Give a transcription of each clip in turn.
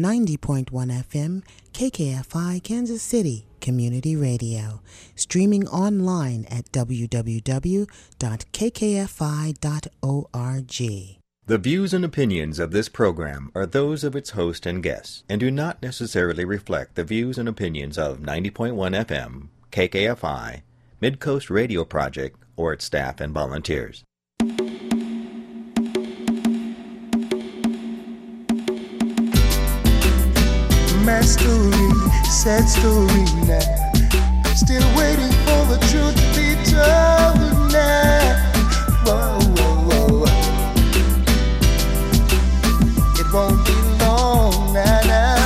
90.1 FM, KKFI, Kansas City Community Radio. Streaming online at www.kkfi.org. The views and opinions of this program are those of its host and guests and do not necessarily reflect the views and opinions of 90.1 FM, KKFI, Midcoast Radio Project, or its staff and volunteers. My story, sad story now. Still waiting for the truth to be told now. Whoa, whoa, whoa. It won't be long now, now.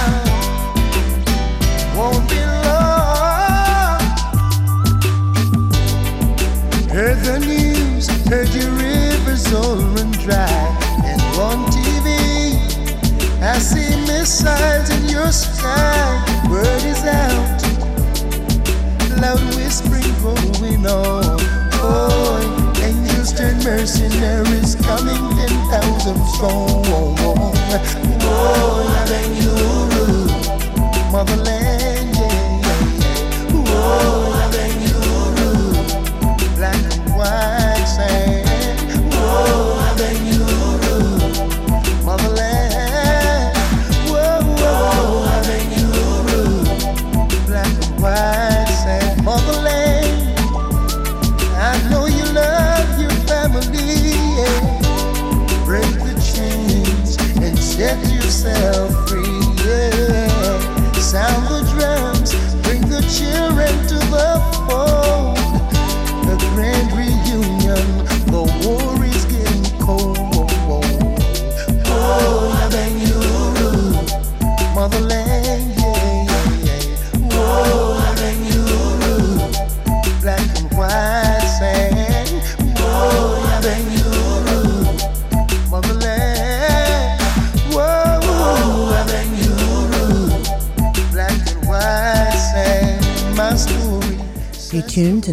Won't be long. Heard the news, heard your rivers all run dry. And on TV, I see in your sky. Word is out, loud whispering going on. Oh, angels turn mercenaries coming in thousands strong. Oh, Bengaluru,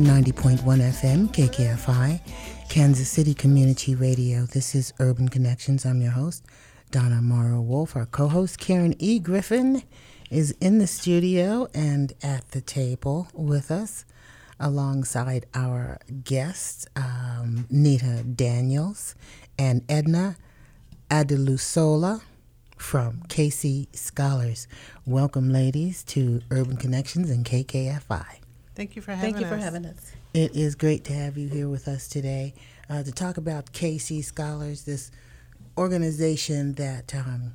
to 90.1 FM, KKFI, Kansas City Community Radio. This is Urban Connections. I'm your host, Donna Morrow Wolf. Our co host, Karen E. Griffin, is in the studio and at the table with us alongside our guests, um, Nita Daniels and Edna Adelusola from KC Scholars. Welcome, ladies, to Urban Connections and KKFI. Thank you for having Thank you us. for having us. It is great to have you here with us today uh, to talk about KC Scholars, this organization that um,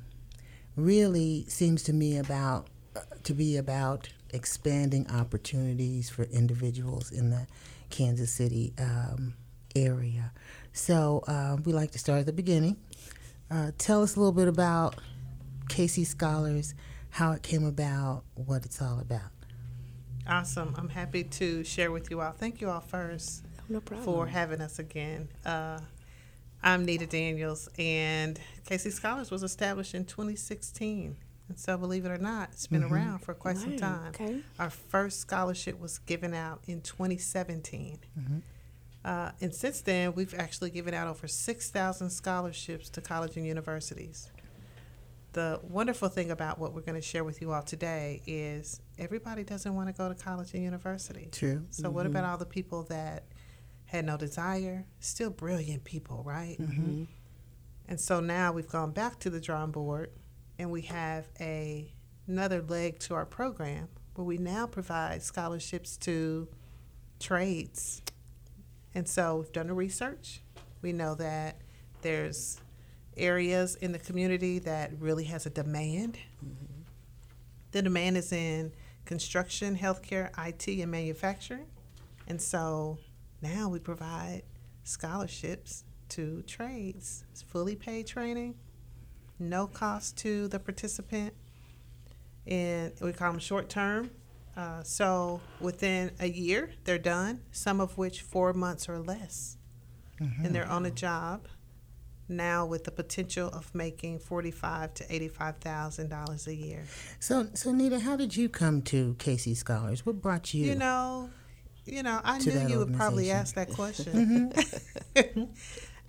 really seems to me about uh, to be about expanding opportunities for individuals in the Kansas City um, area. So uh, we like to start at the beginning. Uh, tell us a little bit about KC Scholars, how it came about, what it's all about. Awesome. I'm happy to share with you all. Thank you all first No for having us again. Uh, I'm Nita Daniels, and KC Scholars was established in 2016. And so, believe it or not, it's been around for quite some time. okay. Our first scholarship was given out in 2017. Uh, and since then, we've actually given out over 6,000 scholarships to college and universities. The wonderful thing about what we're going to share with you all today is everybody doesn't want to go to college and university. True. So, what mm-hmm. about all the people that had no desire? Still brilliant people, right? Mm-hmm. Mm-hmm. And so now we've gone back to the drawing board and we have a, another leg to our program where we now provide scholarships to trades. And so we've done the research. We know that there's areas in the community that really has a demand. The demand is in construction, healthcare, IT, and manufacturing. And so now we provide scholarships to trades. It's fully paid training, no cost to the participant, and we call them short term. Uh, so within a year, they're done, some of which four months or less. And they're on a job now with the potential of making forty-five to eighty-five thousand dollars a year. So, so Nita, how did you come to KC Scholars? What brought you? You know, you know, I knew you would probably ask that question.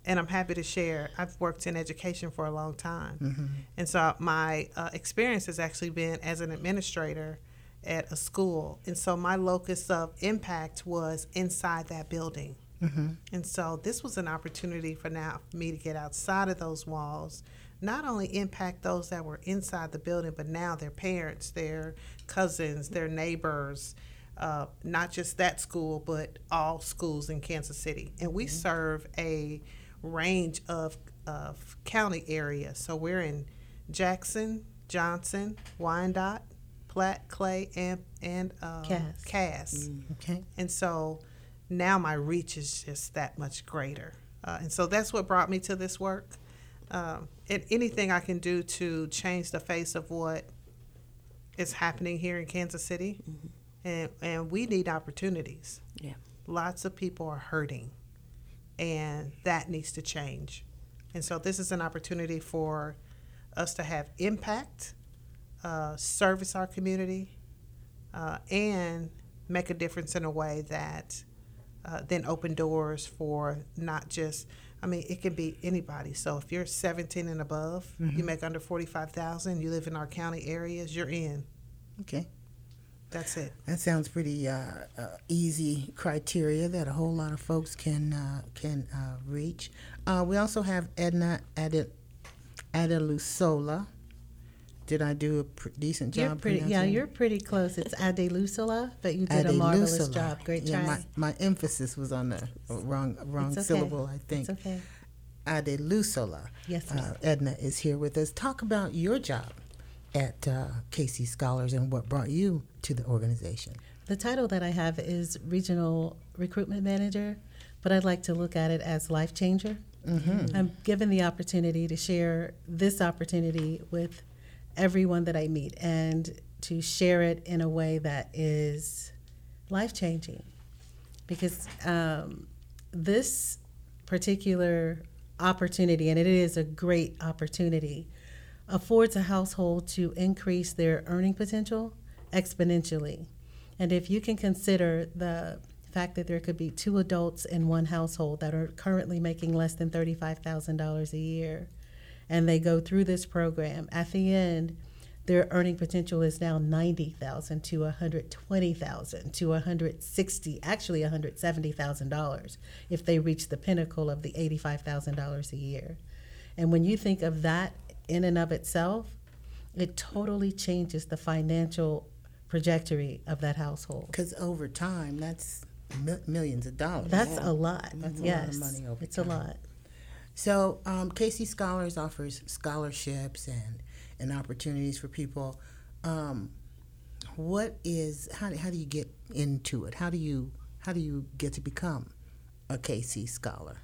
and I'm happy to share. I've worked in education for a long time. And so my uh, experience has actually been as an administrator at a school. And so my locus of impact was inside that building. And so this was an opportunity for now for me to get outside of those walls, not only impact those that were inside the building, but now their parents, their cousins, their neighbors, uh, not just that school, but all schools in Kansas City. And we serve a range of, of county areas. So we're in Jackson, Johnson, Wyandotte, Platte, Clay, and, and um, Cass. Cass. okay. And so now my reach is just that much greater. Uh, and so that's what brought me to this work. Um, and anything I can do to change the face of what is happening here in Kansas City. And, and we need opportunities. Yeah. Lots of people are hurting, and that needs to change. And so this is an opportunity for us to have impact, uh, service our community, uh, and make a difference in a way that uh, then open doors for not just I mean it can be anybody. So if you're 17 and above, you make under 45,000, you live in our county areas, you're in. Okay. That's it. That sounds pretty uh, uh, easy criteria that a whole lot of folks can uh, can uh, reach. Uh, we also have Edna Ade- Adelusola. Did I do a pr- decent job? You're pretty, yeah, you're pretty close. It's Ade Lusala, but you did a marvelous job. Great yeah, try. My, my emphasis was on the wrong wrong okay. syllable, I think. It's okay. Adelusola. Yes, Uh. Edna is here with us. Talk about your job at uh, KC Scholars and what brought you to the organization. The title that I have is Regional Recruitment Manager, but I'd like to look at it as Life Changer. I'm given the opportunity to share this opportunity with everyone that I meet and to share it in a way that is life changing. Because um, this particular opportunity, and it is a great opportunity, affords a household to increase their earning potential exponentially. And if you can consider the fact that there could be two adults in one household that are currently making less than $35,000 a year, and they go through this program, at the end, their earning potential is now 90,000 to 120,000 to 160, actually $170,000 if they reach the pinnacle of the $85,000 a year. And when you think of that in and of itself, it totally changes the financial trajectory of that household. Because over time, that's mi- millions of dollars. That's a lot. That's a lot of money over it's a lot. So, um, KC Scholars offers scholarships and, and opportunities for people. Um, what is how, do- how do you get into it? How do you how do you get to become a KC Scholar?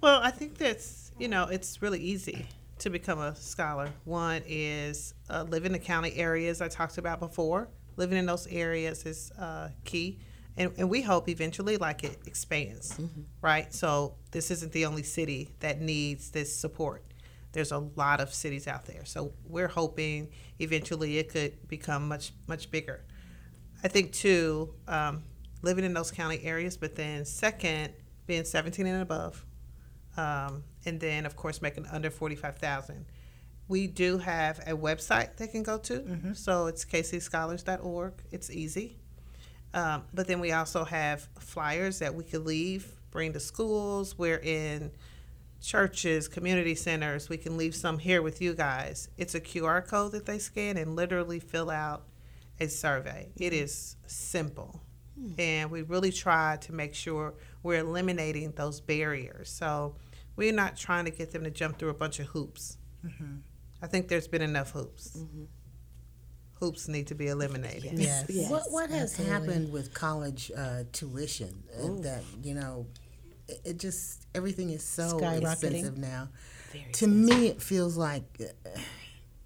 Well, I think that's, you know, it's really easy to become a scholar. One is uh, live in the county areas I talked about before. Living in those areas is uh, key. And, and we hope eventually, like, it expands, right? So this isn't the only city that needs this support. There's a lot of cities out there. So we're hoping eventually it could become much, much bigger. I think too, um, living in those county areas, but then second, being 17 and above, um, and then of course making under 45,000. We do have a website they can go to, so it's kcscholars.org. It's easy, um, but then we also have flyers that we could leave, bring to schools. We're in churches, community centers. We can leave some here with you guys. It's a QR code that they scan and literally fill out a survey. It is simple. And we really try to make sure we're eliminating those barriers. So we're not trying to get them to jump through a bunch of hoops. I think there's been enough hoops. Hoops need to be eliminated. Yes. Yes, what what has absolutely. happened with college uh, tuition uh, that you know it, just everything is so expensive now. to me, it feels like uh,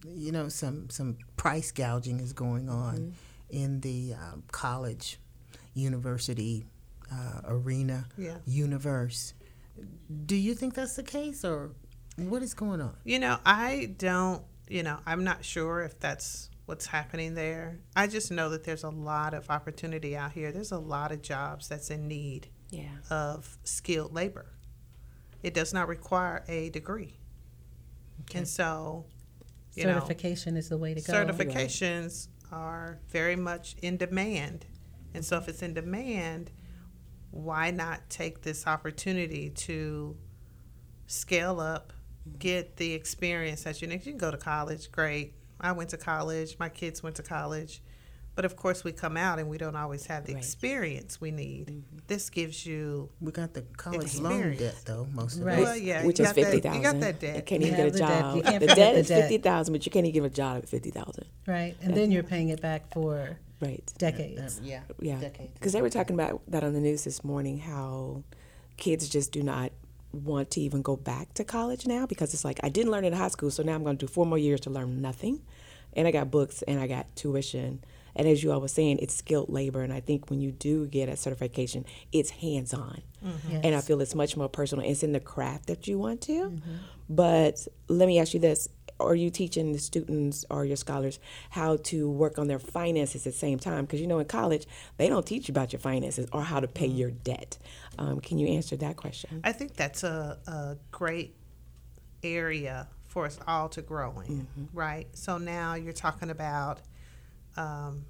you know some some price gouging is going on Mm-hmm. in the um, college university uh, arena Yeah. universe Do you think that's the case, or what is going on? You know, I don't, you know, I'm not sure if that's what's happening there. I just know that there's a lot of opportunity out here. There's a lot of jobs that's in need Yeah. of skilled labor. It does not require a degree. Okay. And so, you know, Certification is the way to go. certifications are very much in demand. And so if it's in demand, why not take this opportunity to scale up, mm-hmm. get the experience that you need? You can go to college, great. I went to college, my kids went to college. But of course, we come out and we don't always have the Right. experience we need. Mm-hmm. This gives you, We got the college loan debt, though, most of Right. us. well, yeah, Which you is got that- fifty thousand. You got that debt. You can't You even get a have the debt. job. The debt the is debt. fifty thousand, but you can't even give a job at fifty thousand. Right. And then you're paying it back for Right. decades. Yeah, Yeah. decades. Because they were talking about that on the news this morning. How kids just do not want to even go back to college now because it's like I didn't learn in high school, so now I'm going to do four more years to learn nothing, and I got books and I got tuition. And as you all were saying, it's skilled labor, and I think when you do get a certification, it's hands on. Mm-hmm. And I feel it's much more personal. It's in the craft that you want to. Mm-hmm. But let me ask you this. Are you teaching the students or your scholars how to work on their finances at the same time? Because you know, in college, they don't teach you about your finances or how to pay mm-hmm. your debt. Um, can you answer that question? I think that's a, a great area for us all to grow in, right? So now you're talking about um,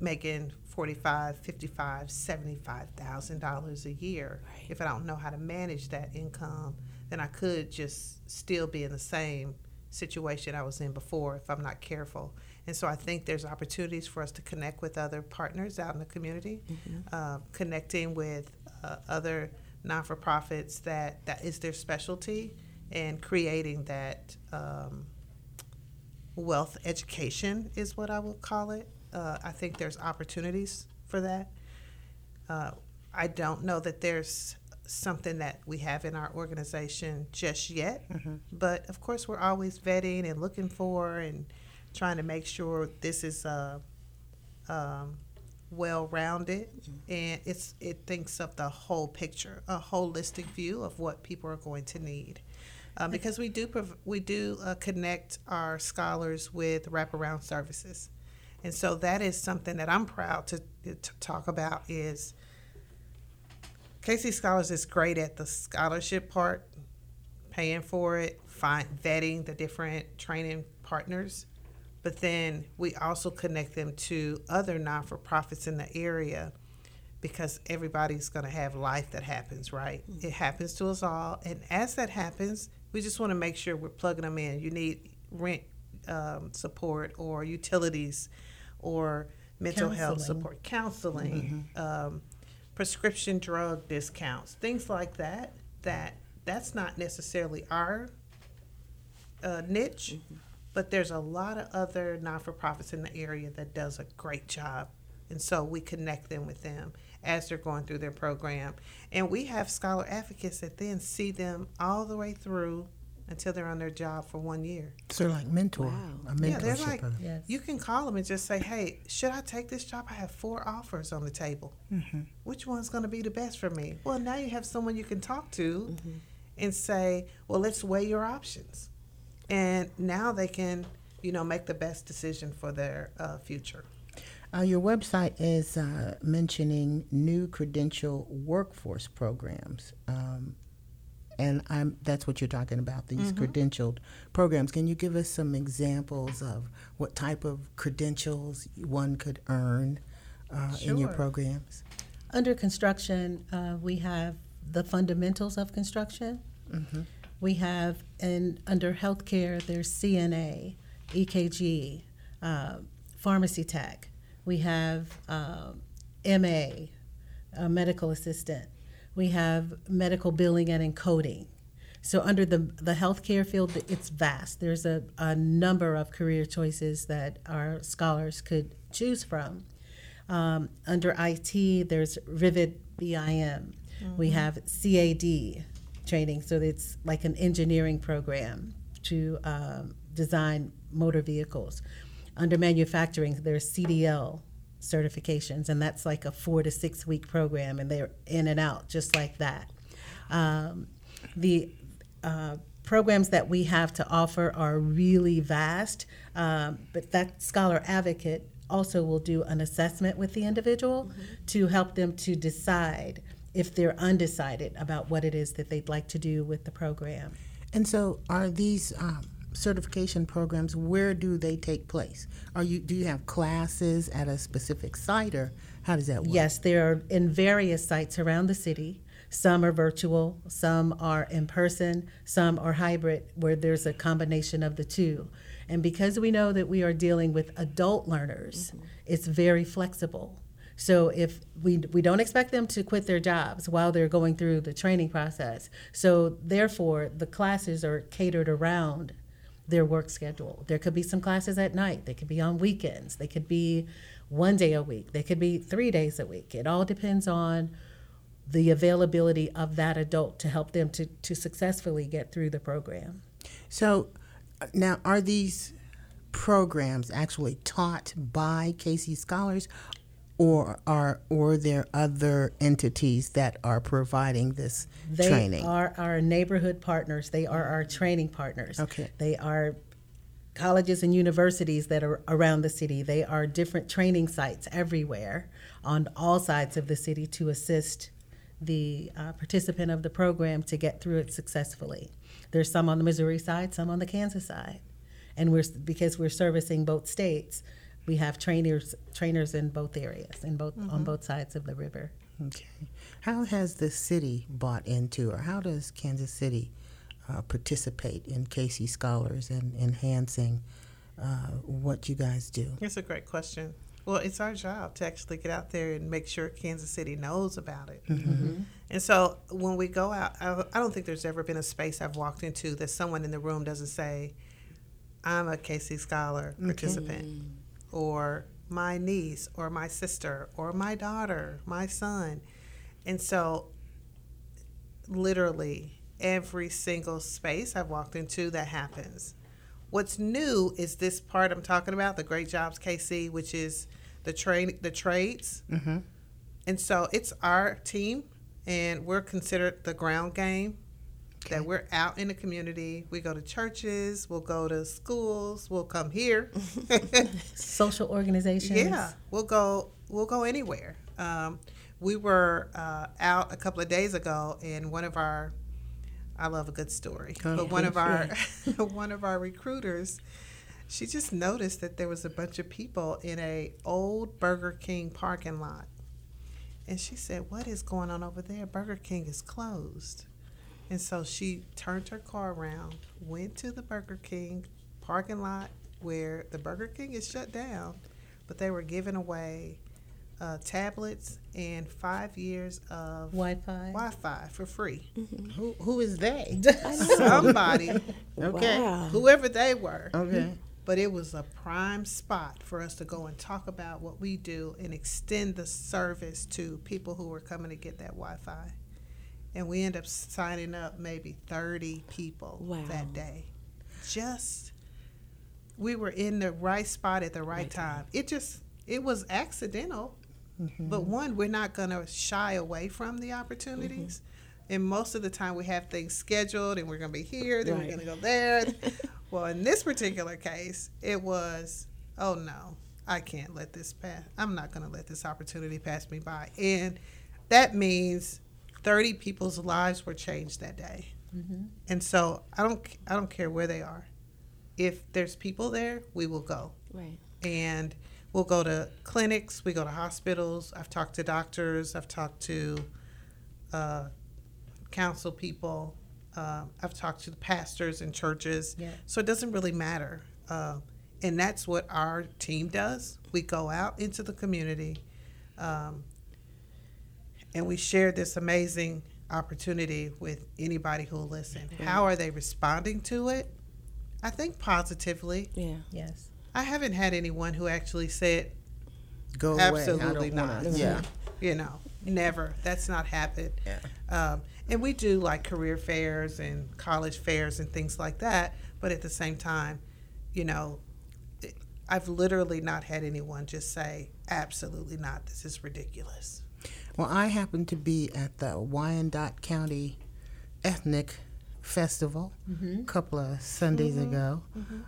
making 45 55 $75,000 a year. Right. If I don't know how to manage that income, then I could just still be in the same situation I was in before if I'm not careful. And so I think there's opportunities for us to connect with other partners out in the community, uh, connecting with uh, other non-for-profits that that is their specialty, and creating that um, wealth education is what I would call it. Uh, I think there's opportunities for that. Uh, I don't know that there's something that we have in our organization just yet, but of course we're always vetting and looking for and trying to make sure this is uh, um, well-rounded and it's it thinks of the whole picture, a holistic view of what people are going to need. Um, because we do prov- we do uh, connect our scholars with wraparound services, and so that is something that I'm proud to, to talk about. Is KC Scholars is great at the scholarship part, paying for it, find, vetting the different training partners, but then we also connect them to other non for profits in the area because everybody's going to have life that happens, right? It happens to us all. And as that happens, we just want to make sure we're plugging them in. You need rent um, support or utilities or mental health Counseling. support, counseling, um, prescription drug discounts, things like that. That that's not necessarily our uh, niche, but there's a lot of other non-for-profits in the area that does a great job, and so we connect them with them as they're going through their program, and we have scholar advocates that then see them all the way through until they're on their job for one year. So they're like mentor, Wow. a Yeah, they're like. Yes. you can call them and just say, hey, should I take this job? I have four offers on the table. Which one's going to be the best for me? Well, now you have someone you can talk to and say, well, let's weigh your options. And now they can, you know, make the best decision for their uh, future. Uh, your website is uh, mentioning new credential workforce programs, um, and I'm that's what you're talking about. These credentialed programs. Can you give us some examples of what type of credentials one could earn uh, in your programs? Under construction, uh, we have the fundamentals of construction. We have, and under healthcare, there's CNA, EKG, uh, pharmacy tech. We have um, MA, a medical assistant. We have medical billing and encoding. So under the the healthcare field, it's vast. There's a, a number of career choices that our scholars could choose from. Um, under IT, there's Revit BIM. We have CAD training, so it's like an engineering program to um, design motor vehicles. Under manufacturing, there's CDL certifications, and that's like a four to six week program, and they're in and out just like that. Um, the uh, programs that we have to offer are really vast, um, but that scholar advocate also will do an assessment with the individual to help them to decide if they're undecided about what it is that they'd like to do with the program. And so, are these um, certification programs? Where do they take place? Are you do you have classes at a specific site, or how does that work? Yes, they're in various sites around the city. Some are virtual, some are in person, some are hybrid, where there's a combination of the two. And because we know that we are dealing with adult learners, mm-hmm. it's very flexible. So if we we don't expect them to quit their jobs while they're going through the training process. So therefore, the classes are catered around their work schedule. There could be some classes at night. They could be on weekends. They could be one day a week. They could be three days a week. It all depends on the availability of that adult to help them to, to successfully get through the program. So, uh, now are these programs actually taught by KC scholars, or are or there other entities that are providing this They training? are our neighborhood partners. They are our training partners. Okay. They are colleges and universities that are around the city. They are different training sites everywhere on all sides of the city to assist the uh, participant of the program to get through it successfully. There's some on the Missouri side, some on the Kansas side, and we're because we're servicing both states. We have trainers trainers in both areas, in both on both sides of the river. Okay. How has the city bought into, or how does Kansas City uh, participate in KC Scholars and enhancing uh, what you guys do? It's a great question. Well, it's our job to actually get out there and make sure Kansas City knows about it. And so when we go out, I I don't think there's ever been a space I've walked into that someone in the room doesn't say, I'm a KC Scholar participant, or my niece, or my sister, or my daughter, my son. And so literally every single space I've walked into that happens. What's new is this part I'm talking about, the Great Jobs KC, which is the train, the trades, Mm-hmm. and so it's our team, and we're considered the ground game. That we're out in the community. We go to churches. We'll go to schools. We'll come here. Social organizations. Yeah, we'll go. We'll go anywhere. Um, we were uh, out a couple of days ago, and one of our, I love a good story, but one of our, one of our recruiters, she just noticed that there was a bunch of people in a old Burger King parking lot, and she said, "What is going on over there? Burger King is closed." And so she turned her car around, went to the Burger King parking lot where the Burger King is shut down, but they were giving away uh, tablets and five years of Wi-Fi. Wi-Fi for free. Who, who is they? Somebody, Okay. Wow. whoever they were, Okay. but it was a prime spot for us to go and talk about what we do and extend the service to people who were coming to get that Wi-Fi. And we end up signing up maybe 30 people Wow. that day. Just we were in the right spot at the right, time. It just it was accidental. Mm-hmm. But one, we're not going to shy away from the opportunities. Mm-hmm. And most of the time, we have things scheduled, and we're going to be here, then Right. we're going to go there. well, in this particular case, it was, oh no, I can't let this pass. I'm not going to let this opportunity pass me by. And that means 30 people's lives were changed that day. And so I don't, I don't care where they are. If there's people there, we will go Right. and we'll go to clinics, we go to hospitals. I've talked to doctors, I've talked to uh, council people, uh, I've talked to the pastors in churches. Yeah. So it doesn't really matter. Uh, and that's what our team does. We go out into the community um, and we share this amazing opportunity with anybody who'll listen. How are they responding to it? I think positively. Yeah. Yes. I haven't had anyone who actually said, Go away. Absolutely I don't. Yeah. you know, never. That's not happened. Yeah. Um, and we do like career fairs and college fairs and things like that. But at the same time, you know, I've literally not had anyone just say, absolutely not. This is ridiculous. Well, I happened to be at the Wyandotte County ethnic festival a couple of Sundays ago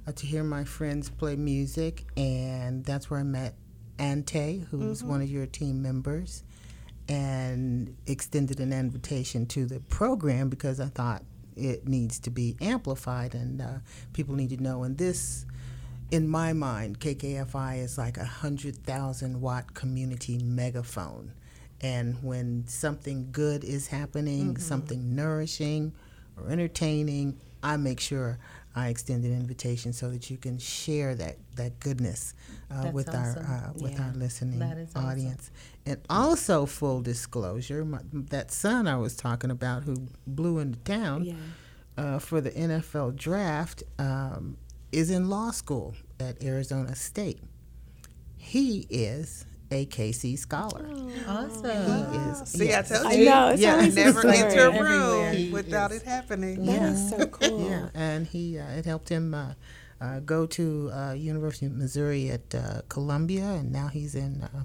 uh, to hear my friends play music, and that's where I met Ante, who's one of your team members, and extended an invitation to the program because I thought it needs to be amplified and uh, people need to know. And this, in my mind, KKFI is like a hundred thousand watt community megaphone. And when something good is happening, something nourishing or entertaining, I make sure I extend an invitation so that you can share that, that goodness uh, with awesome. our uh, with Yeah. our listening is awesome. audience. And also, full disclosure, my, that son I was talking about who blew into town Yeah. uh, for the NFL draft um, is in law school at Arizona State. He is a KC scholar. Awesome. He is. See, yes. I told I you. know, it's Yeah. always Never enter a room He without is. it happening. That is so cool. Yeah, and he uh, it helped him uh, uh, go to uh, University of Missouri at uh, Columbia, and now he's in uh,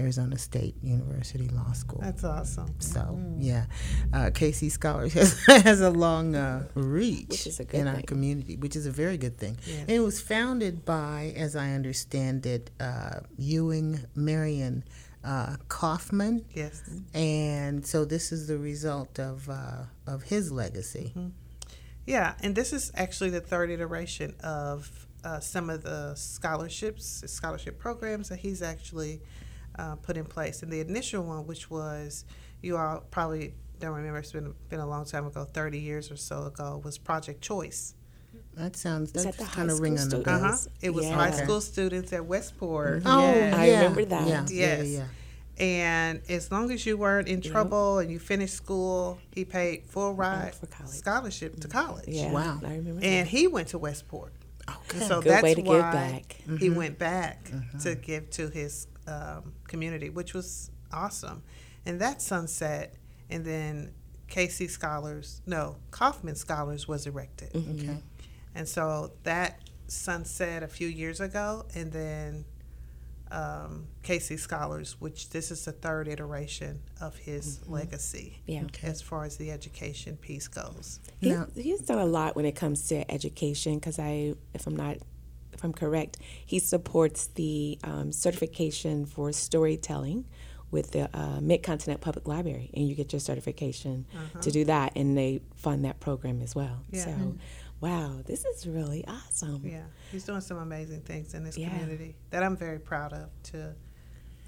Arizona State University Law School. That's awesome. So yeah, uh, KC Scholars has, has a long uh, reach Which is a good in our community, which is a very good thing. Yes. And it was founded by, as I understand it, uh, Ewing Marion uh, Kauffman, Yes. and so this is the result of uh, of his legacy. Yeah, and this is actually the third iteration of uh, some of the scholarships, scholarship programs that he's actually uh, put in place. And the initial one, which was, you all probably don't remember, it's been, been a long time ago, 30 years or so ago, was Project Choice. That sounds that's that the kind of ringing school a bell. Uh huh. It was Yeah. high school students at Westport. Oh, Yeah. I remember that. Yeah, yeah, Yes. yeah. And as long as you weren't in trouble and you finished school, he paid full ride for college. scholarship to college. Yeah. Wow. I remember And that. he went to Westport. Okay. And so Good that's way to give why back. he went back to give to his um, community, which was awesome. And that sunset, and then KC Scholars, no, Kauffman Scholars was erected. okay. And so that sunset a few years ago, and then um, KC Scholars, which this is the third iteration of his legacy Yeah. as far as the education piece goes. He, Now- he's done a lot when it comes to education because I, if I'm not, if I'm correct, he supports the um, certification for storytelling with the uh, Mid Continent Public Library, and you get your certification to do that, and they fund that program as well. Yeah. So, wow, this is really awesome. Yeah, he's doing some amazing things in this Yeah. community that I'm very proud of to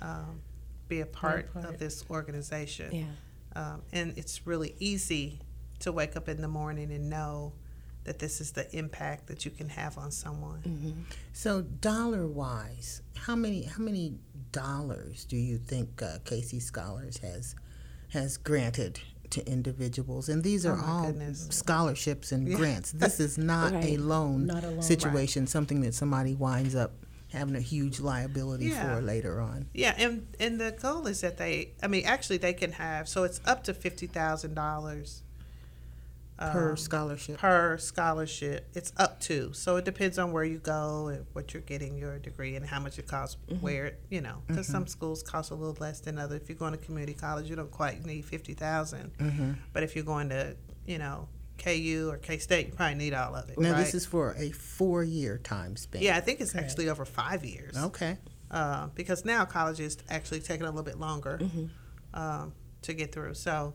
um, be a part, part. of this organization. Yeah. Um, and it's really easy to wake up in the morning and know that this is the impact that you can have on someone. So dollar wise, how many how many dollars do you think uh, KC Scholars has has granted to individuals? And these are Oh, all goodness. scholarships and Yeah. grants. This is not a loan Not a loan. situation, something that somebody winds up having a huge liability Yeah. for later on. Yeah, and and the goal is that they, I mean, actually they can have so it's up to fifty thousand dollars per um, scholarship. per scholarship. It's up to. So it depends on where you go and what you're getting your degree and how much it costs. Mm-hmm. Where you know, because some mm-hmm. schools cost a little less than others. If you're going to community college, you don't quite need fifty mm-hmm. But if you're going to, you know, KU or K State, you probably need all of it. now right? this is for a four year time span. yeah, I think it's actually over five years. Okay. Uh, because now college is actually taking a little bit longer um, to get through. So,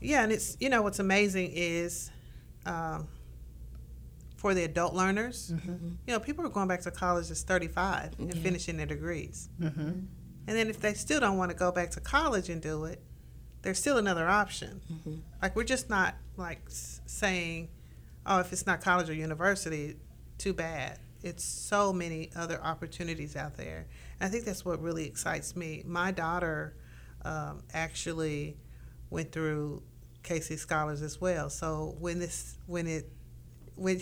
yeah, and it's you know what's amazing is um, for the adult learners, you know, people are going back to college as 35 and finishing their degrees. And then if they still don't want to go back to college and do it, there's still another option. Like we're just not like saying, oh, if it's not college or university, too bad. It's so many other opportunities out there. And I think that's what really excites me. My daughter um, actually went through KC Scholars as well. So when this, when it, when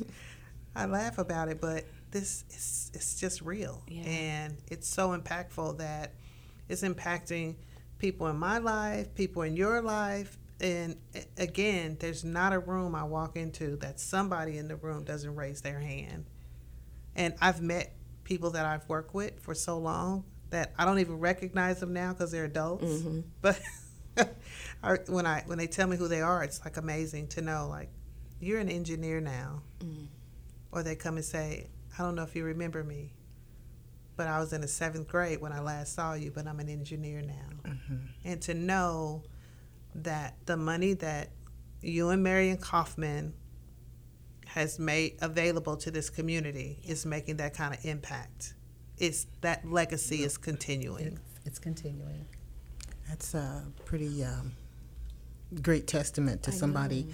I laugh about it, but this is it's just real, Yeah. and it's so impactful that it's impacting people in my life, people in your life, and again, there's not a room I walk into that somebody in the room doesn't raise their hand, and I've met people that I've worked with for so long that I don't even recognize them now because they're adults, mm-hmm. but I, when I when they tell me who they are, it's like amazing to know like you're an engineer now, mm-hmm. or they come and say, I don't know if you remember me, but I was in the seventh grade when I last saw you, but I'm an engineer now, mm-hmm. and to know that the money that you and Marion Kauffman has made available to this community is making that kind of impact. It's that legacy is continuing. It's, it's continuing. That's a pretty um, great testament to somebody,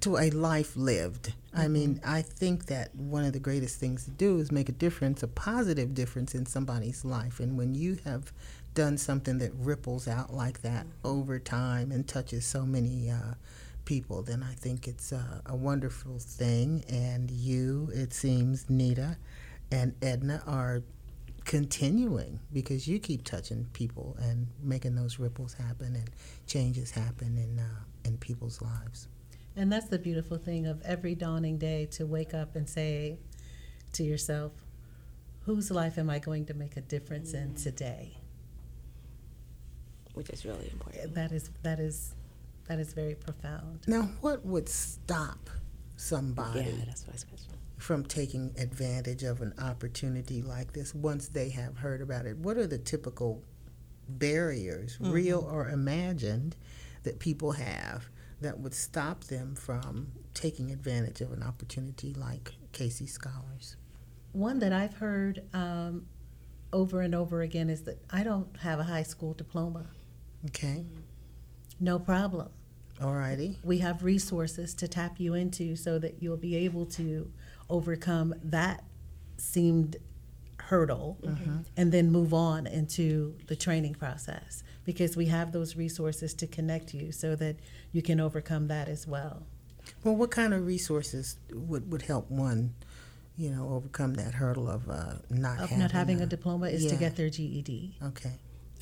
to a life lived. I mean, I think that one of the greatest things to do is make a difference, a positive difference in somebody's life. And when you have done something that ripples out like that over time and touches so many uh, people, then I think it's uh, a wonderful thing. And you, it seems, Nita and Edna are continuing because you keep touching people and making those ripples happen and changes happen in uh, in people's lives. And that's the beautiful thing of every dawning day to wake up and say to yourself, whose life am I going to make a difference in today? which is really important. That is that is that is very profound. Now, what would stop somebody Yeah, that's what I was questioning. From taking advantage of an opportunity like this once they have heard about it? What are the typical barriers, real or imagined, that people have that would stop them from taking advantage of an opportunity like KC Scholars? One that I've heard um, over and over again is that I don't have a high school diploma. Okay, No problem. all righty. We have resources to tap you into so that you'll be able to overcome that seemed hurdle and then move on into the training process because we have those resources to connect you so that you can overcome that as well. Well, what kind of resources would, would help one, you know, overcome that hurdle of uh, not Of having not having a diploma is to get their GED. Okay.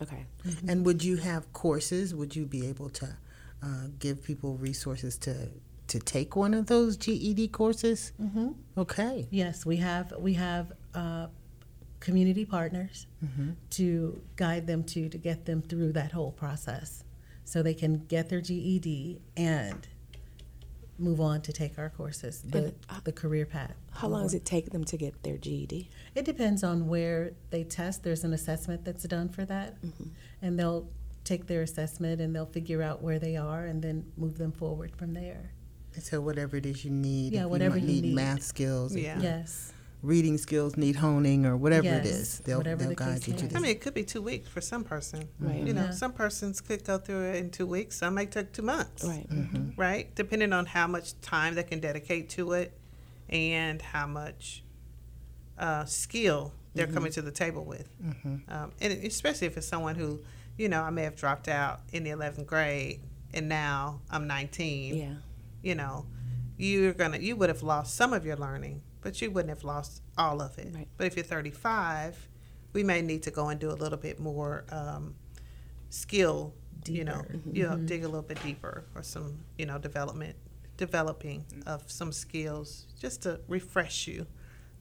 Okay. And would you have courses? Would you be able to uh, give people resources to to take one of those GED courses? Mm-hmm. Okay. Yes, we have we have uh, community partners to guide them to to get them through that whole process, so they can get their GED and move on to take our courses, the And, uh, the career path. How long does it take them to get their GED? It depends on where they test. There's an assessment that's done for that, and they'll take their assessment and they'll figure out where they are and then move them forward from there. So whatever it is you need, Yeah, if whatever you, might you need, need. math skills, Yeah. Yes. reading skills need honing, or whatever it Yes, is, they'll, whatever they'll the guide you to this. I mean, it could be two weeks for some person. Right. You know, Yeah. some persons could go through it in two weeks. Some may take two months. Right. Right. Depending on how much time they can dedicate to it, and how much uh, skill they're coming to the table with. Um, and especially if it's someone who, you know, I may have dropped out in the eleventh grade, and now I'm 19. Yeah. You know, you're gonna you would have lost some of your learning, but you wouldn't have lost all of it. Right. But if you're 35, we may need to go and do a little bit more um, skill. You know, you know, dig a little bit deeper or some you know development, developing of some skills just to refresh you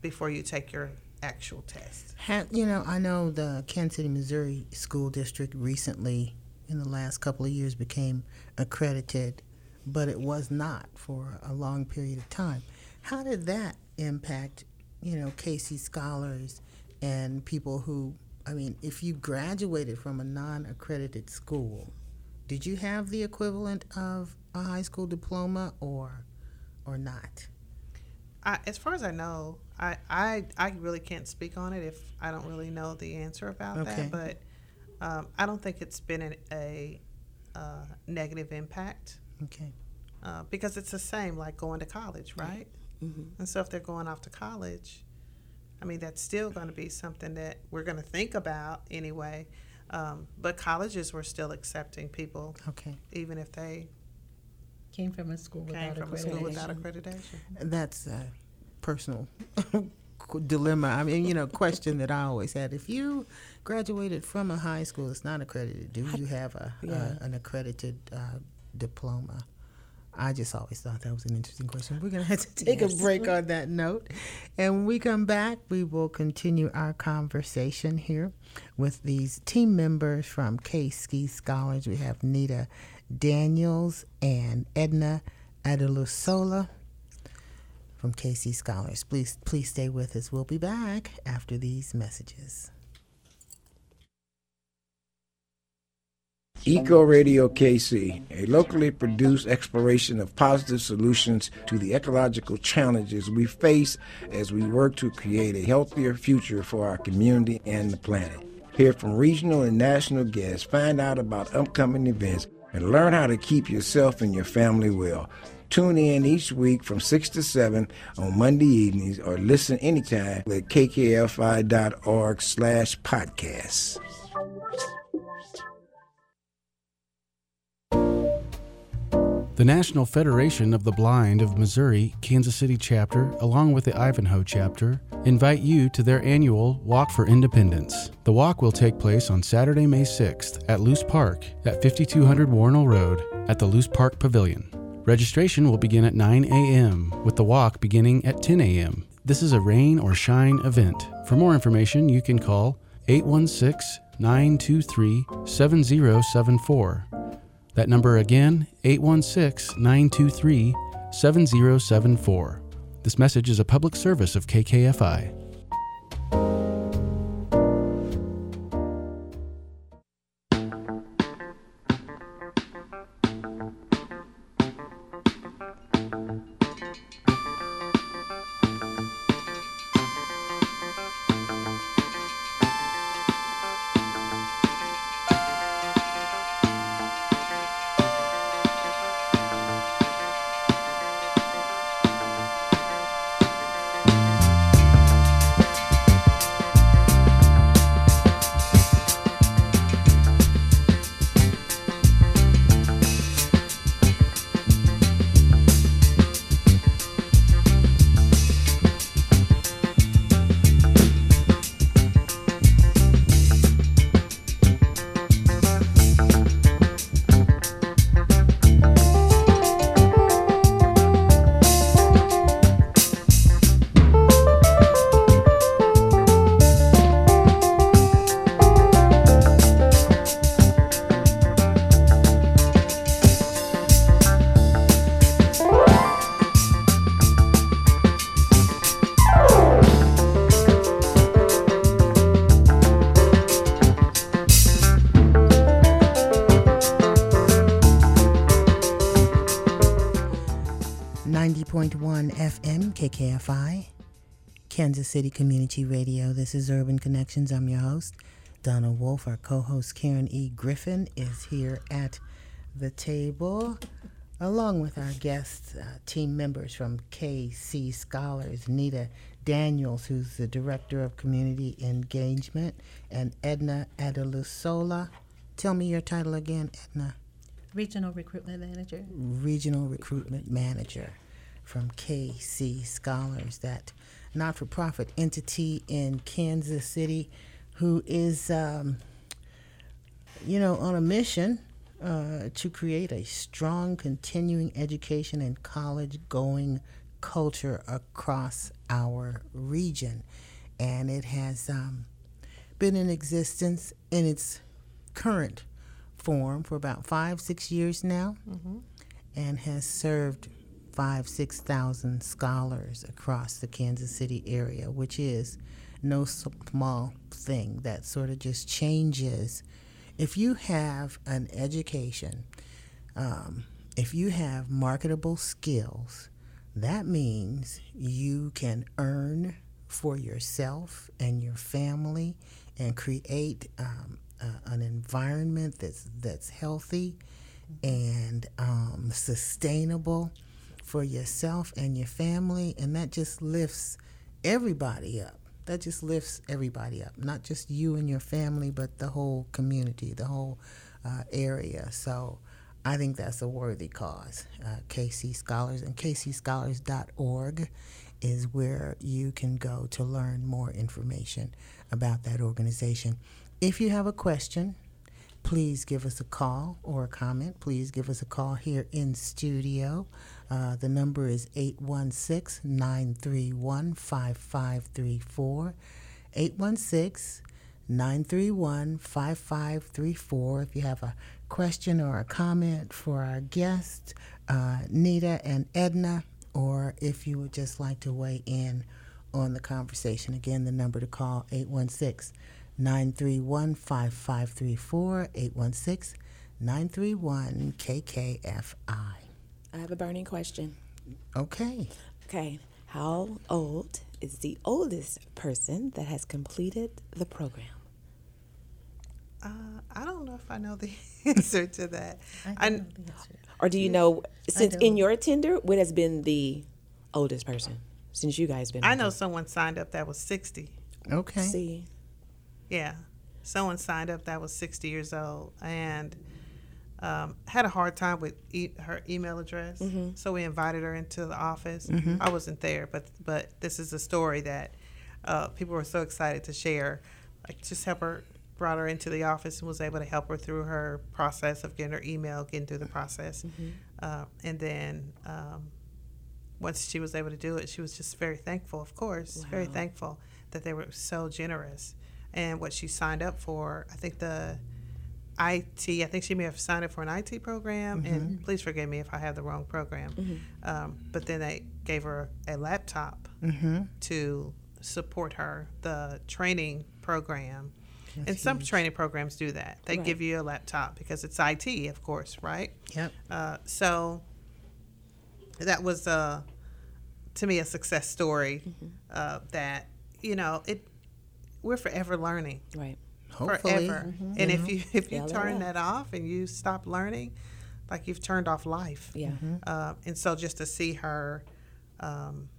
before you take your actual test. Ha you know, I know the Kansas City, Missouri school district recently, in the last couple of years, became accredited, but it was not for a long period of time. How did that impact, you know, KC scholars and people who, I mean, if you graduated from a non-accredited school, did you have the equivalent of a high school diploma or, or not? I, as far as I know, I, I I really can't speak on it if I don't really know the answer about Okay. that. But um, I don't think it's been an, a uh, negative impact Okay. uh, because it's the same like going to college, right? And so if they're going off to college, I mean that's still going to be something that we're going to think about anyway. Um, but colleges were still accepting people, Okay. even if they Came from a school came without from a school accreditation. without accreditation. That's a personal dilemma. I mean, you know, question that I always had. If you graduated from a high school that's not accredited, do you have a, Yeah. a an accredited uh, diploma? I just always thought that was an interesting question. We're going to have to take a break on that note. And when we come back, we will continue our conversation here with these team members from KC Scholars. We have Nita Daniels and Edna Adelusola from KC Scholars. Please, please stay with us. We'll be back after these messages. Eco Radio KC, a locally produced exploration of positive solutions to the ecological challenges we face as we work to create a healthier future for our community and the planet. Hear from regional and national guests, find out about upcoming events, and learn how to keep yourself and your family well. Tune in each week from 6 to 7 on Monday evenings or listen anytime at kkfi.org slash podcasts. The National Federation of the Blind of Missouri, Kansas City chapter, along with the Ivanhoe chapter, invite you to their annual Walk for Independence. The walk will take place on Saturday, May 6th at Loose Park at 5200 Wornall Road at the Loose Park Pavilion. Registration will begin at 9 a.m., with the walk beginning at 10 a.m. This is a rain or shine event. For more information, you can call 816 923 7074 that number again, 816 923 7074. This message is a public service of KKFI. KKFI, Kansas City Community Radio. This is Urban Connections. I'm your host, Donna Wolf. Our co-host Karen E. Griffin is here at the table, along with our guests, uh, team members from KC Scholars, Nita Daniels, who's the Director of Community Engagement, and Edna Adelusola. Tell me your title again, Edna. Regional Recruitment Manager. Regional Recruitment Manager from KC Scholars, that not for profit entity in Kansas City who is, um, you know, on a mission uh, to create a strong continuing education and college going culture across our region. And it has um, been in existence in its current form for about five, six years now, and has served five, six thousand scholars across the Kansas City area, which is no small thing. That sort of just changes. If you have an education, um, if you have marketable skills, that means you can earn for yourself and your family and create um, an environment that's that's healthy and um, sustainable for yourself and your family, and that just lifts everybody up. That just lifts everybody up, not just you and your family, but the whole community, the whole uh, area. So I think that's a worthy cause. Uh, KC Scholars and kcscholars.org is where you can go to learn more information about that organization. If you have a question, please give us a call or a comment. Please give us a call here in studio. Uh, the number is 816 931 5534. 816 931 5534. If you have a question or a comment for our guests, uh, Nita and Edna, or if you would just like to weigh in on the conversation. Again, the number to call 816 931 5534 816 931 KKFI. I have a burning question. Okay. Okay. How old is the oldest person that has completed the program? Uh, I don't know if I know the answer to that. I, know the answer. Or do you know, since in your attender, what has been the oldest person since you guys been? I know board? someone signed up that was 60. Okay. See, Yeah. Someone signed up that was 60 years old and um, had a hard time with e- her email address. Mm-hmm. So we invited her into the office. I wasn't there, but but this is a story that uh, people were so excited to share. Like just help her, brought her into the office and was able to help her through her process of getting her email, getting through the process, uh, and then. Um, once she was able to do it, she was just very thankful, of course, very thankful that they were so generous. And what she signed up for, I think the IT, I think she may have signed up for an IT program, and please forgive me if I have the wrong program. Um, but then they gave her a laptop to support her, the training program. and some training programs do that. They Right. give you a laptop because it's IT, of course, right? Yep. Uh, so that was uh, to me a success story uh, that you know it we're forever learning right. Hopefully. forever and if you if you Yeah, turn yeah. that off and you stop learning like you've turned off life Yeah. uh, and so just to see her um,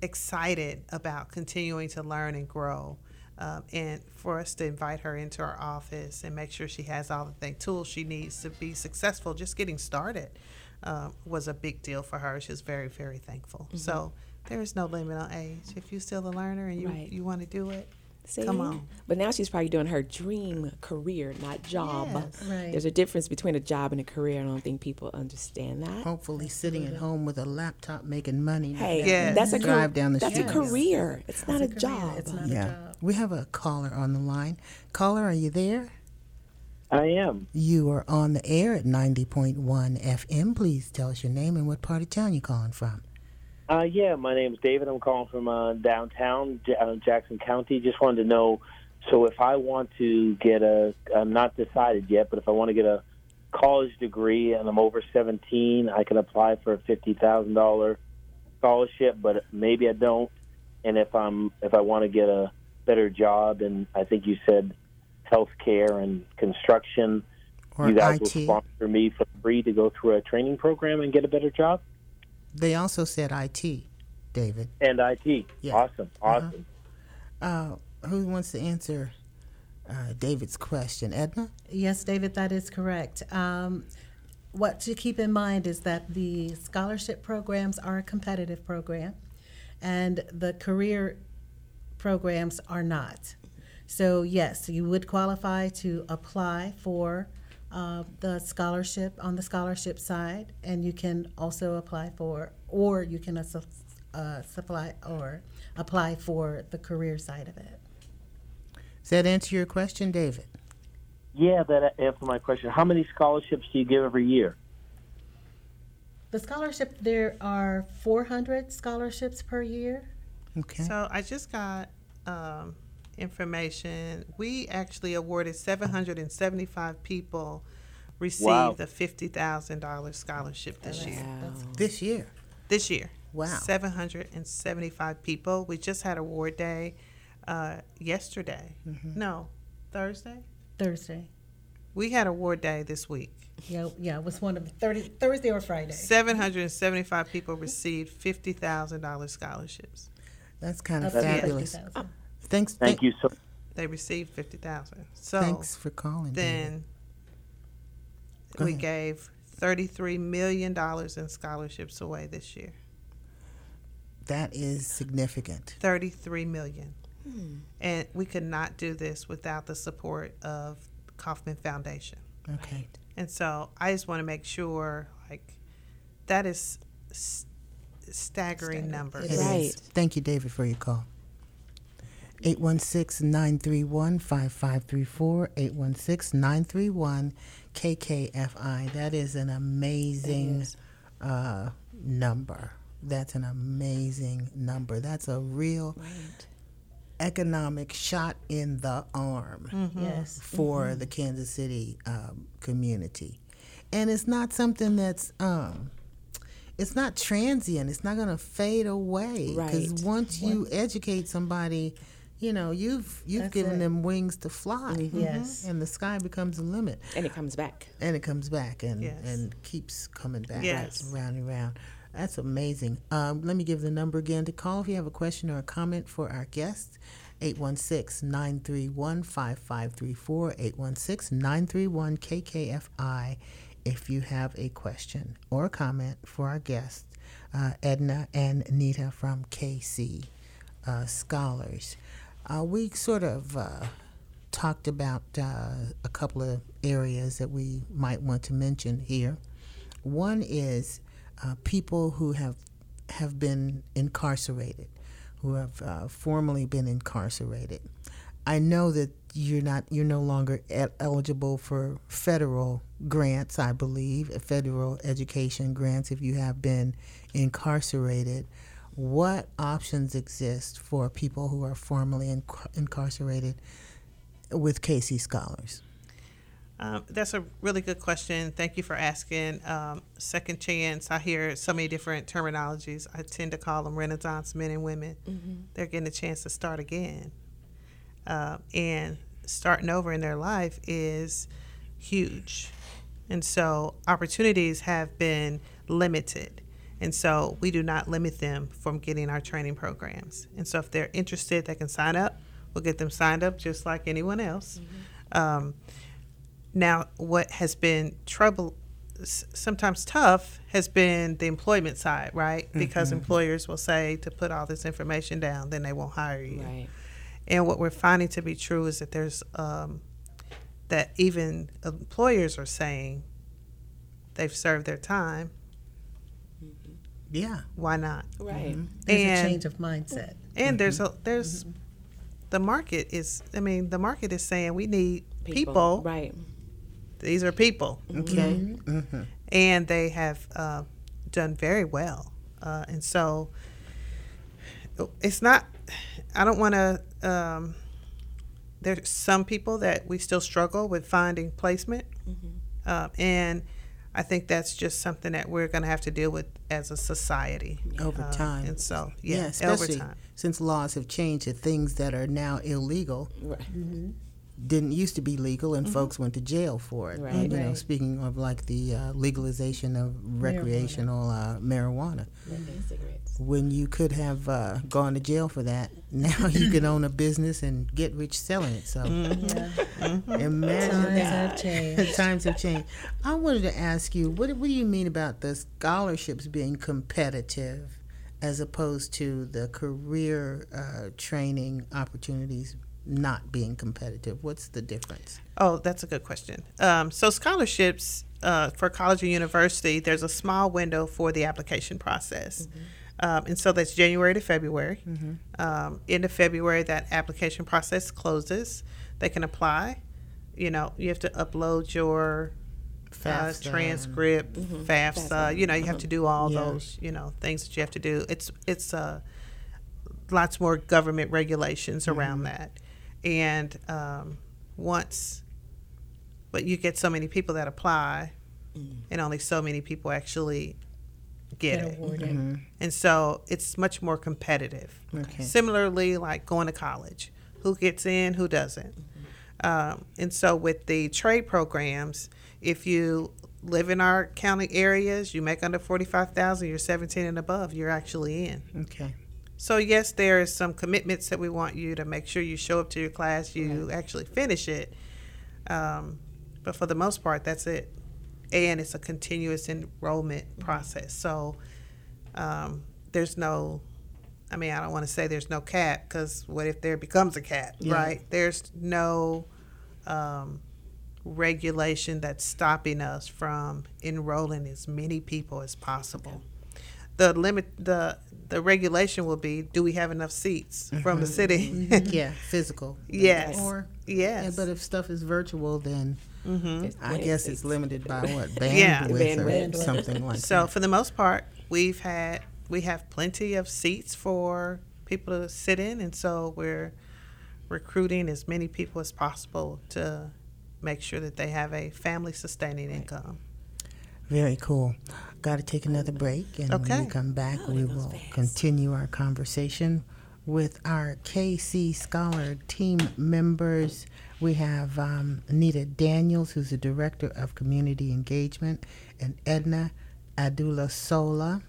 excited about continuing to learn and grow um, and for us to invite her into our office and make sure she has all the thing, tools she needs to be successful just getting started um, was a big deal for her she was very very thankful so there is no limit on age if you're still a learner and you, Right. you want to do it See? Come on. But now she's probably doing her dream career, not job. Yes. Right. There's a difference between a job and a career. I don't think people understand that. Hopefully, sitting at home with a laptop making money. Hey, Yes. that's a Drive career. down the that's street. a career. It's not a, career. job. It's not a Yeah. job. We have a caller on the line. Caller, are you there? I am. You are on the air at 90.1 FM. Please tell us your name and what part of town you're calling from. Uh, yeah, my name's David. I'm calling from uh, downtown uh, Jackson County. Just wanted to know. So, if I want to get a, I'm not decided yet, but if I want to get a college degree and I'm over 17, I can apply for a fifty thousand dollar scholarship. But maybe I don't. And if I'm, if I want to get a better job, and I think you said healthcare and construction, Or you guys IT. will sponsor me for free to go through a training program and get a better job. They also said IT, David. And IT. Yeah. Awesome. Awesome. Uh, who wants to answer uh, David's question? Edna? Yes, David, that is correct. Um, what to keep in mind is that the scholarship programs are a competitive program, and the career programs are not. So, yes, you would qualify to apply for uh, the scholarship on the scholarship side, and you can also apply for, or you can uh, uh, supply or apply for the career side of it. Does that answer your question, David? Yeah, that answered my question. How many scholarships do you give every year? The scholarship, there are 400 scholarships per year. Okay. So I just got um, information. We actually awarded 775 people received Wow. the $50,000 scholarship this year. this year. This year. Wow. 775 people. We just had award day uh, yesterday. Mm-hmm. No, Thursday. Thursday. We had award day this week. Yeah, yeah, it was one of the 30, Thursday or Friday. 775 people received $50,000 scholarships. That's kind of Up fabulous. 50,000. Thanks. Thank thank- you so. They received 50,000. So Thanks for calling. Then Go we gave $33 million in scholarships away this year. That is significant. 33 million. Hmm. And we could not do this without the support of Kauffman Foundation. Okay. And so I just want to make sure, like, that is s- staggering numbers. It is. Right. Thank you, David, for your call. 816-931-5534, 816-931-KKFI. That is an amazing uh, number. That's an amazing number. That's a real economic shot in the arm Yes. for the Kansas City um, community. And it's not something that's um, it's not transient. It's not going to fade away because Right. once you educate somebody, you know you've you've That's given it. them wings to fly. Yes. and the sky becomes the limit, And it comes back. and it comes back and Yes. and keeps coming back Yes. round and round. That's amazing. Um, let me give the number again to call if you have a question or a comment for our guests. 816-931-5534, 816-931-KKFI if you have a question or a comment for our guests, uh, Edna and Nita from KC uh, Scholars. Uh, we sort of uh, talked about uh, a couple of areas that we might want to mention here. One is uh, people who have have been incarcerated, who have uh, formerly been incarcerated. I know that you're not you're no longer eligible for federal grants. I believe federal education grants if you have been incarcerated. What options exist for people who are formerly inc- incarcerated with KC Scholars? Um, that's a really good question. Thank you for asking. Um, second chance, I hear so many different terminologies. I tend to call them Renaissance men and women. They're getting a chance to start again. Uh, and starting over in their life is huge. And so opportunities have been limited. And so we do not limit them from getting our training programs. And so if they're interested, they can sign up. We'll get them signed up just like anyone else. Um, now, what has been trouble, sometimes tough, has been the employment side, right? Because employers will say to put all this information down, then they won't hire you. Right. And what we're finding to be true is that there's um, that even employers are saying they've served their time. Yeah. Why not? Right. There's And- a change of mindset. And there's a there's the market is. I mean, the market is saying we need people. Right. These are people. Okay. Mm-hmm. and they have uh, done very well. Uh, and so it's not, I don't want to, um, there's some people that we still struggle with finding placement. Uh, and I think that's just something that we're going to have to deal with as a society Over Uh, time. And so, yeah, Yeah, over especially time. since laws have changed to things that are now illegal Right. Didn't used to be legal and folks went to jail for it. Right. And, you know, speaking of like the uh, legalization of recreational uh, marijuana, cigarettes. when you could have uh, gone to jail for that, now you can own a business and get rich selling it. So Yeah. imagine Times that. have changed. Times have changed. I wanted to ask you, what, what do you mean about the scholarships being competitive as opposed to the career uh, training opportunities not being competitive? What's the difference? Oh, that's a good question. Um, so scholarships uh, for college or university, there's a small window for the application process. Um, and so that's January to February. Um, end of February, that application process closes. They can apply. You know, you have to upload your uh, FAFSA. transcript, FAFSA. You know, you have to do all Yeah. those, you know, things that you have to do. It's it's uh, lots more government regulations around that. And um, once, but you get so many people that apply, and only so many people actually get Get it. awarded. And so it's much more competitive. Okay. Similarly, like going to college, who gets in, who doesn't. Um, and so with the trade programs, if you live in our county areas, you make under forty-five thousand, you're seventeen and above, you're actually in. Okay. So yes, there is some commitments that we want you to make sure you show up to your class, you actually finish it. Um, but for the most part, that's it. And it's a continuous enrollment process. So um, there's no, I mean, I don't want to say there's no cap because what if there becomes a cap, Yeah. right? There's no um, regulation that's stopping us from enrolling as many people as possible. The limit, the the regulation will be: Do we have enough seats from the mm-hmm. city? Mm-hmm. yeah, physical. Yes. Or yes. yeah, but if stuff is virtual, then mm-hmm. I guess it's limited by what Yeah. bandwidth or Bandwidth. something like So that. for the most part, we've had we have plenty of seats for people to sit in, and so we're recruiting as many people as possible to make sure that they have a family sustaining income. Very cool. Got to take another break, and when we come back, we will continue our conversation with our KC Scholar team members. We have um, Anita Daniels, who's the Director of Community Engagement, and Edna Adelusola,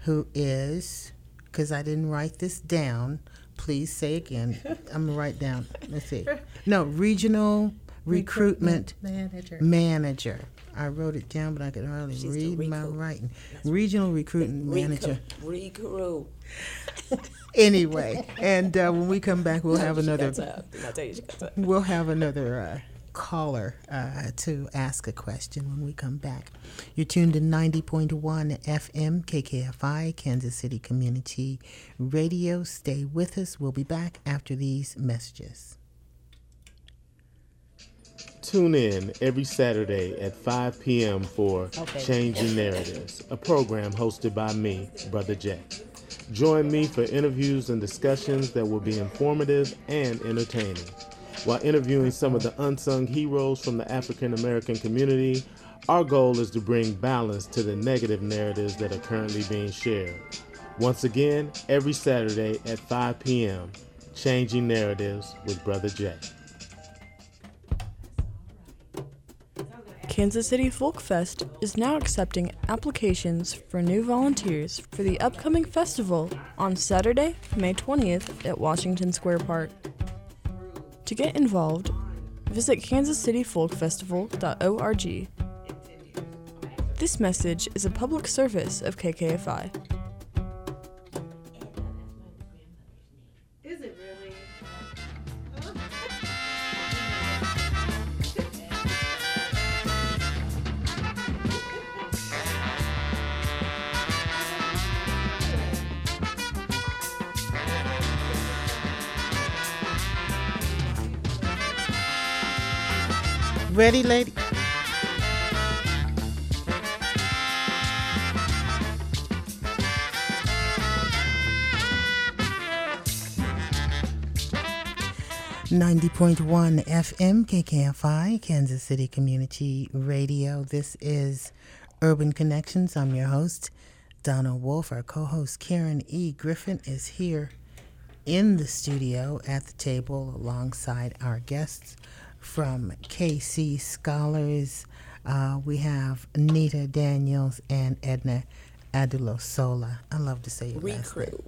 who is, because I didn't write this down, please say again. I'm going to write down. Let's see. No, Regional Recruitment manager. manager. I wrote it down, but I could hardly She's read my writing. Regional recruitment manager. Recruit. Anyway, and uh, when we come back, we'll have another. That's up. Did I tell you she got up? We'll have another uh, caller uh, to ask a question when we come back. You're tuned to 90.1 FM KKFI, Kansas City Community Radio. Stay with us. We'll be back after these messages. Tune in every Saturday at 5 p.m. for Changing Narratives, a program hosted by me, Brother Jay. Join me for interviews and discussions that will be informative and entertaining. While interviewing some of the unsung heroes from the African American community, our goal is to bring balance to the negative narratives that are currently being shared. Once again, every Saturday at 5 p.m., Changing Narratives with Brother Jay. Kansas City Folk Fest is now accepting applications for new volunteers for the upcoming festival on Saturday, May 20th at Washington Square Park. To get involved, visit kansascityfolkfestival.org. This message is a public service of KKFI. Ready, lady? Ninety point one FM KKFI Kansas City Community Radio. This is Urban Connections. I'm your host, Donna Wolf. Our co-host Karen E. Griffin is here in the studio at the table alongside our guests from KC Scholars. Uh, we have Nita Daniels and Edna Adelusola. I love to say your last name. Recruit.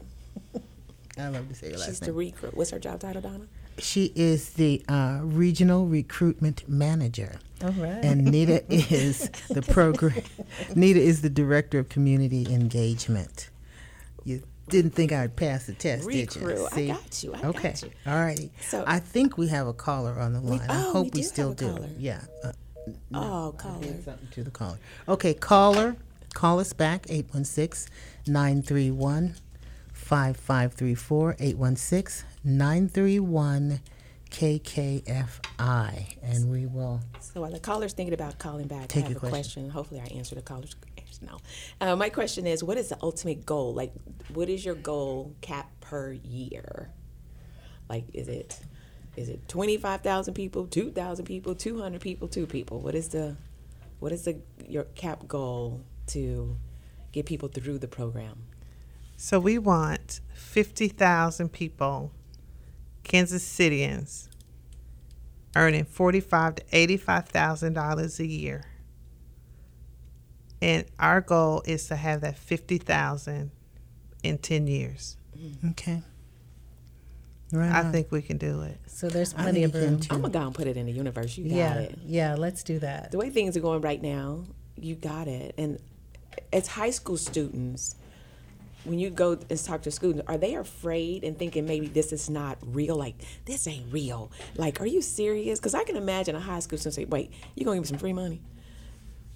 I love to say your last She's the recruit. What's her job title, Donna? She is the uh, regional recruitment manager. All right. And Nita is the program. Nita is the director of community engagement. You didn't think I'd pass the test, did you? I got you. I okay. got you. All righty. So- I think we have a caller on the line. I oh, hope we we, still do. caller. Yeah. Uh, Oh, caller. something to the caller. Okay, caller, call us back 816 931 5534 816 931 KKFI. And we will. So while the caller's thinking about calling back, Take I have a question. question. Hopefully, I answer the caller's question now. Uh, my question is, what is the ultimate goal? Like, what is your goal cap per year? Like, is it is it twenty five thousand people, two thousand people, two hundred people, two people? What is the what is the your cap goal to get people through the program? So we want 50,000 people, Kansas Cityans, earning forty-five to eighty-five thousand dollars a year, and our goal is to have that fifty thousand in ten years. Okay. Right. I on. think we can do it. So there's plenty of room. too. I'm gonna go and put it in the universe. You got Yeah, it. yeah. Let's do that. the way things are going right now, you got it. And as high school students, when you go and talk to students, are they afraid and thinking maybe this is not real? Like this ain't real. Like, are you serious? Because I can imagine a high school student say, "Wait, you gonna give me some free money?"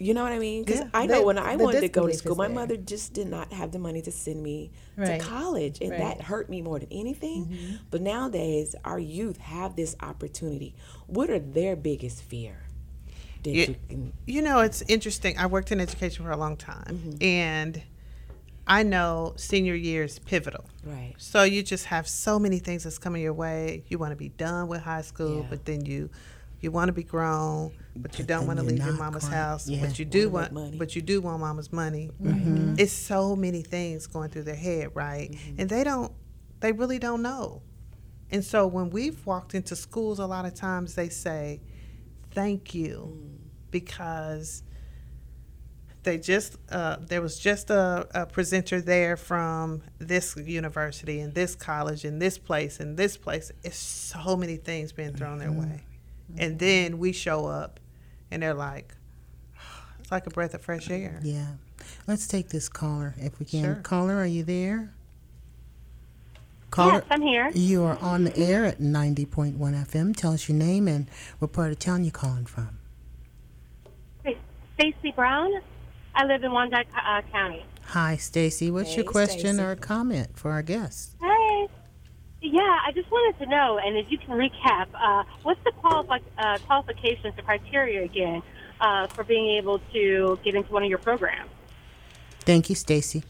You know what I mean? Because Yeah, I know when I wanted to go to school, my mother just did not have the money to send me Right. to college, and Right. that hurt me more than anything. Mhm. But nowadays, our youth have this opportunity. What are their biggest fear? That You, you can- you know, it's interesting. I worked in education for a long time, and I know senior year is pivotal. Right. So you just have so many things that's coming your way. You want to be done with high school, but then you you want to be grown, but you don't want to leave your mama's quite- house. yeah. But you do Wanna make want, money. but you do want mama's money. Mhm. It's so many things going through their head, right? And they don't, they really don't know. And so when we've walked into schools, a lot of times they say, "Thank you," because they just uh, there was just a, a presenter there from this university and this college and this place and this place. It's so many things being thrown their way, and then we show up, and they're like, it's like a breath of fresh air. Yeah. Let's take this caller if we can. Sure. Caller, are you there? Caller, Yes, I'm here. You are on the air at 90.1 FM. Tell us your name and what part of town you're calling from. Hey, Stacy Brown. I live in Wyandotte uh, County. Hi, Stacy. What's your question Stacy. or comment for our guests? Yeah, I just wanted to know, and if you can recap, uh, what's the uh, qualifications, the criteria again, uh, for being able to get into one of your programs? Thank you, Stacy.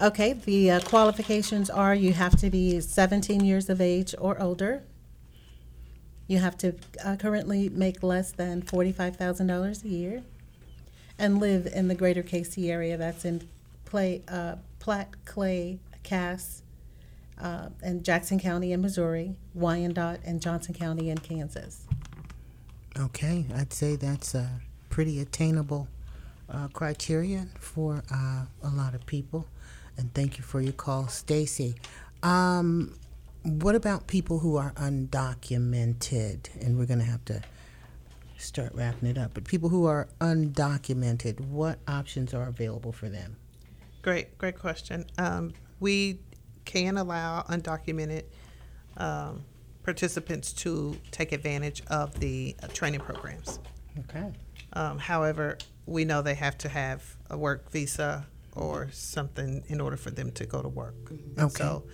Okay, the uh, qualifications are you have to be 17 years of age or older. You have to uh, currently make less than $45,000 a year and live in the greater KC area. That's in Platte, uh, Clay, Cass, uh, and Jackson County in Missouri, Wyandotte, and Johnson County in Kansas. Okay, I'd say that's a pretty attainable uh, criteria for uh, a lot of people. And thank you for your call, Stacy. Um, what about people who are undocumented? And we're going to have to start wrapping it up. But people who are undocumented, what options are available for them? Great, great question. Um, we can allow undocumented um, participants to take advantage of the uh, training programs. Okay. Um, however, we know they have to have a work visa or something in order for them to go to work. Okay. So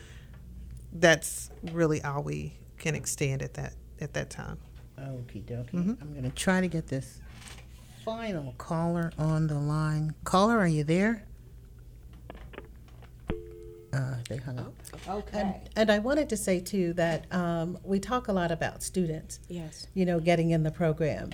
that's really all we can extend at that at that time. Okie dokie. Mhm. I'm going to try to get this final caller on the line. Caller, are you there? Uh, they hung up. And, and I wanted to say too that um, we talk a lot about students. Yes. You know, getting in the program.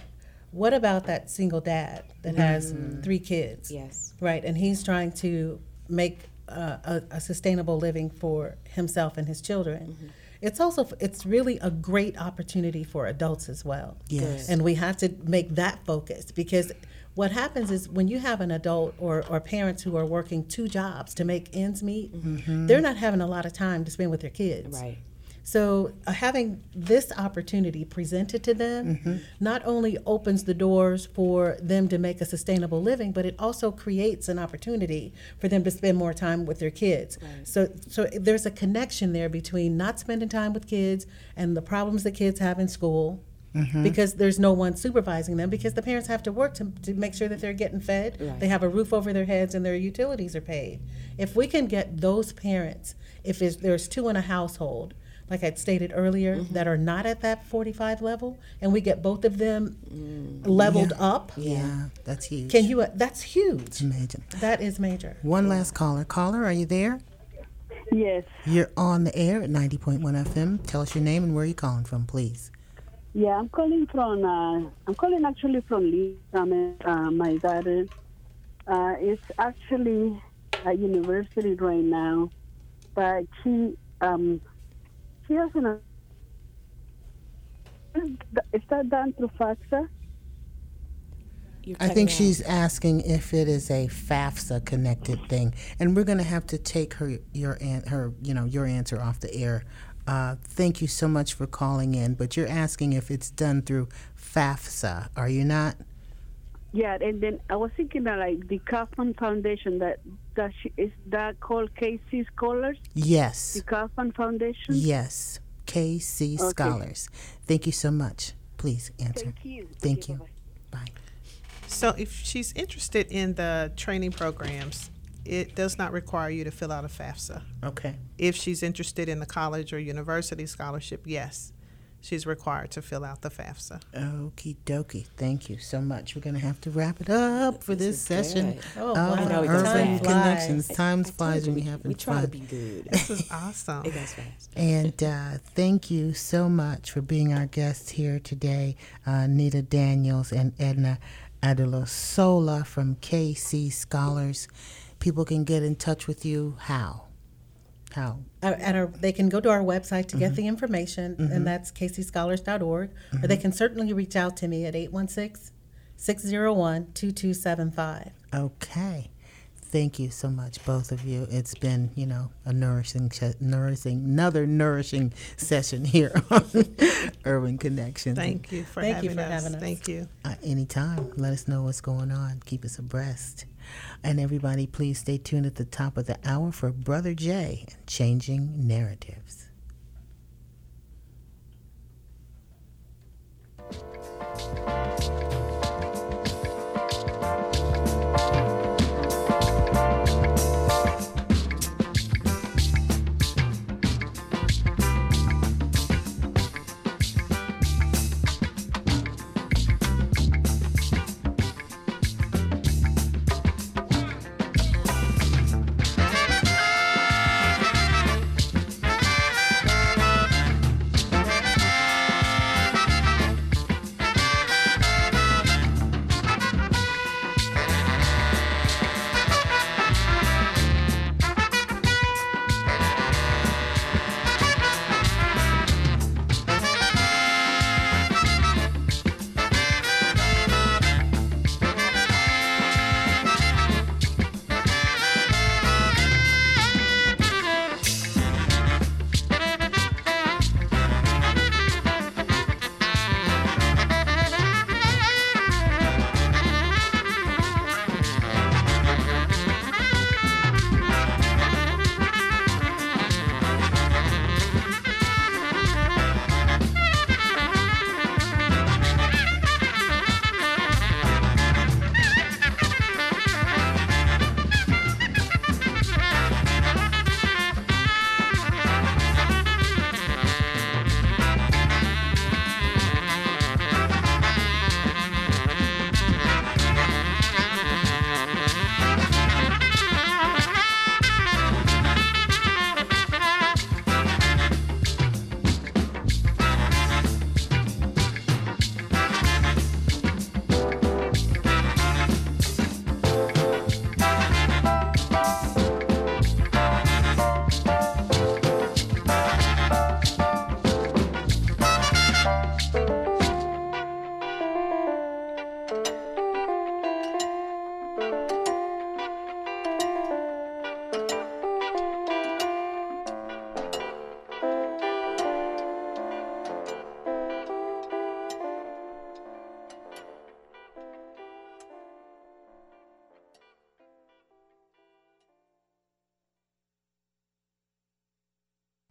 What about that single dad that has three kids? Yes. Right, and he's trying to make uh, a, a sustainable living for himself and his children. It's also it's really a great opportunity for adults as well. Yes. And we have to make that focus because what happens is when you have an adult or, or parents who are working two jobs to make ends meet, Mhm. they're not having a lot of time to spend with their kids. Right. So uh, having this opportunity presented to them Mm-hmm. not only opens the doors for them to make a sustainable living, but it also creates an opportunity for them to spend more time with their kids. Right. So so there's a connection there between not spending time with kids and the problems that kids have in school. Mhm. Because there's no one supervising them, because the parents have to work to, to make sure that they're getting fed, Right. they have a roof over their heads, and their utilities are paid. If we can get those parents, if there's two in a household, like I stated earlier, Mm-hmm. that are not at that 45 level, and we get both of them leveled Yeah. up, Yeah, that's huge. can you? uh, That's huge. It's amazing. That is major. One last caller. Caller, are you there? Yes. You're on the air at 90.1 FM. Tell us your name and where you're calling from, please. Yeah, I'm calling from. Uh, I'm calling actually from Lee. From uh, my daughter. Uh, it's actually at university right now, but she um, she doesn't. Is that done through FAFSA? I think she's asking if it is a FAFSA connected thing, and we're going to have to take her your an, her you know your answer off the air. Uh, thank you so much for calling in, but you're asking if it's done through FAFSA, are you not? Yeah, and then I was thinking that like the Kauffman Foundation that that she, is that called KC Scholars? Yes. The Kauffman Foundation. Yes. KC Okay. Scholars. Thank you so much. Please answer. Thank you. Thank you. Bye. So if she's interested in the training programs, it does not require you to fill out a FAFSA. Okay. If she's interested in the college or university scholarship, yes, she's required to fill out the FAFSA. Okie dokie. Thank you so much. We're going to have to wrap it up for this, is session. Oh, of wow. I know, Urban time flies. Connections. Time flies when you, you're having we try fun. to be good. This is awesome. It goes fast. And uh, thank you so much for being our guests here today, uh, Nita Daniels and Edna Adelusola from KC Scholars. People can get in touch with you how? How? Uh, at our, they can go to our website to get the information, and that's kcscholars.org, or they can certainly reach out to me at 816 601 2275. Okay. Thank you so much, both of you. It's been, you know, a nourishing, nourishing, another nourishing session here on Urban Connections. Thank you for, Thank you having, for us. having us. Thank you. Uh, anytime. Let us know what's going on. Keep us abreast. And everybody, please stay tuned at the top of the hour for Brother Jay and Changing Narratives.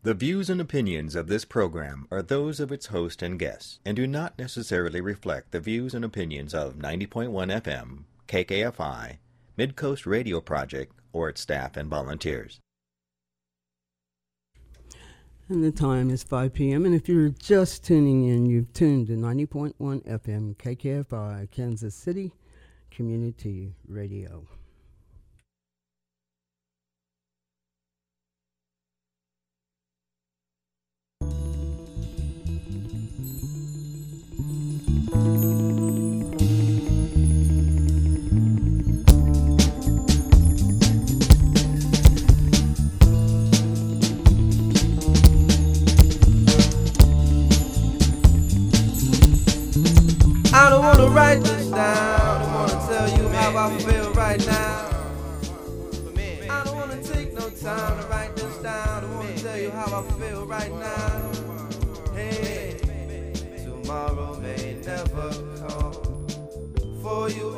The views and opinions of this program are those of its host and guests and do not necessarily reflect the views and opinions of 90.1 FM, KKFI, Midcoast Radio Project, or its staff and volunteers. And the time is 5 p.m. And if you're just tuning in, you've tuned to 90.1 FM KKFI, Kansas City Community Radio. Wanna write this down. I don't wanna tell you how I feel right now. I don't wanna take no time to write this down. I don't wanna tell you how I feel right now. Hey, tomorrow may never come for you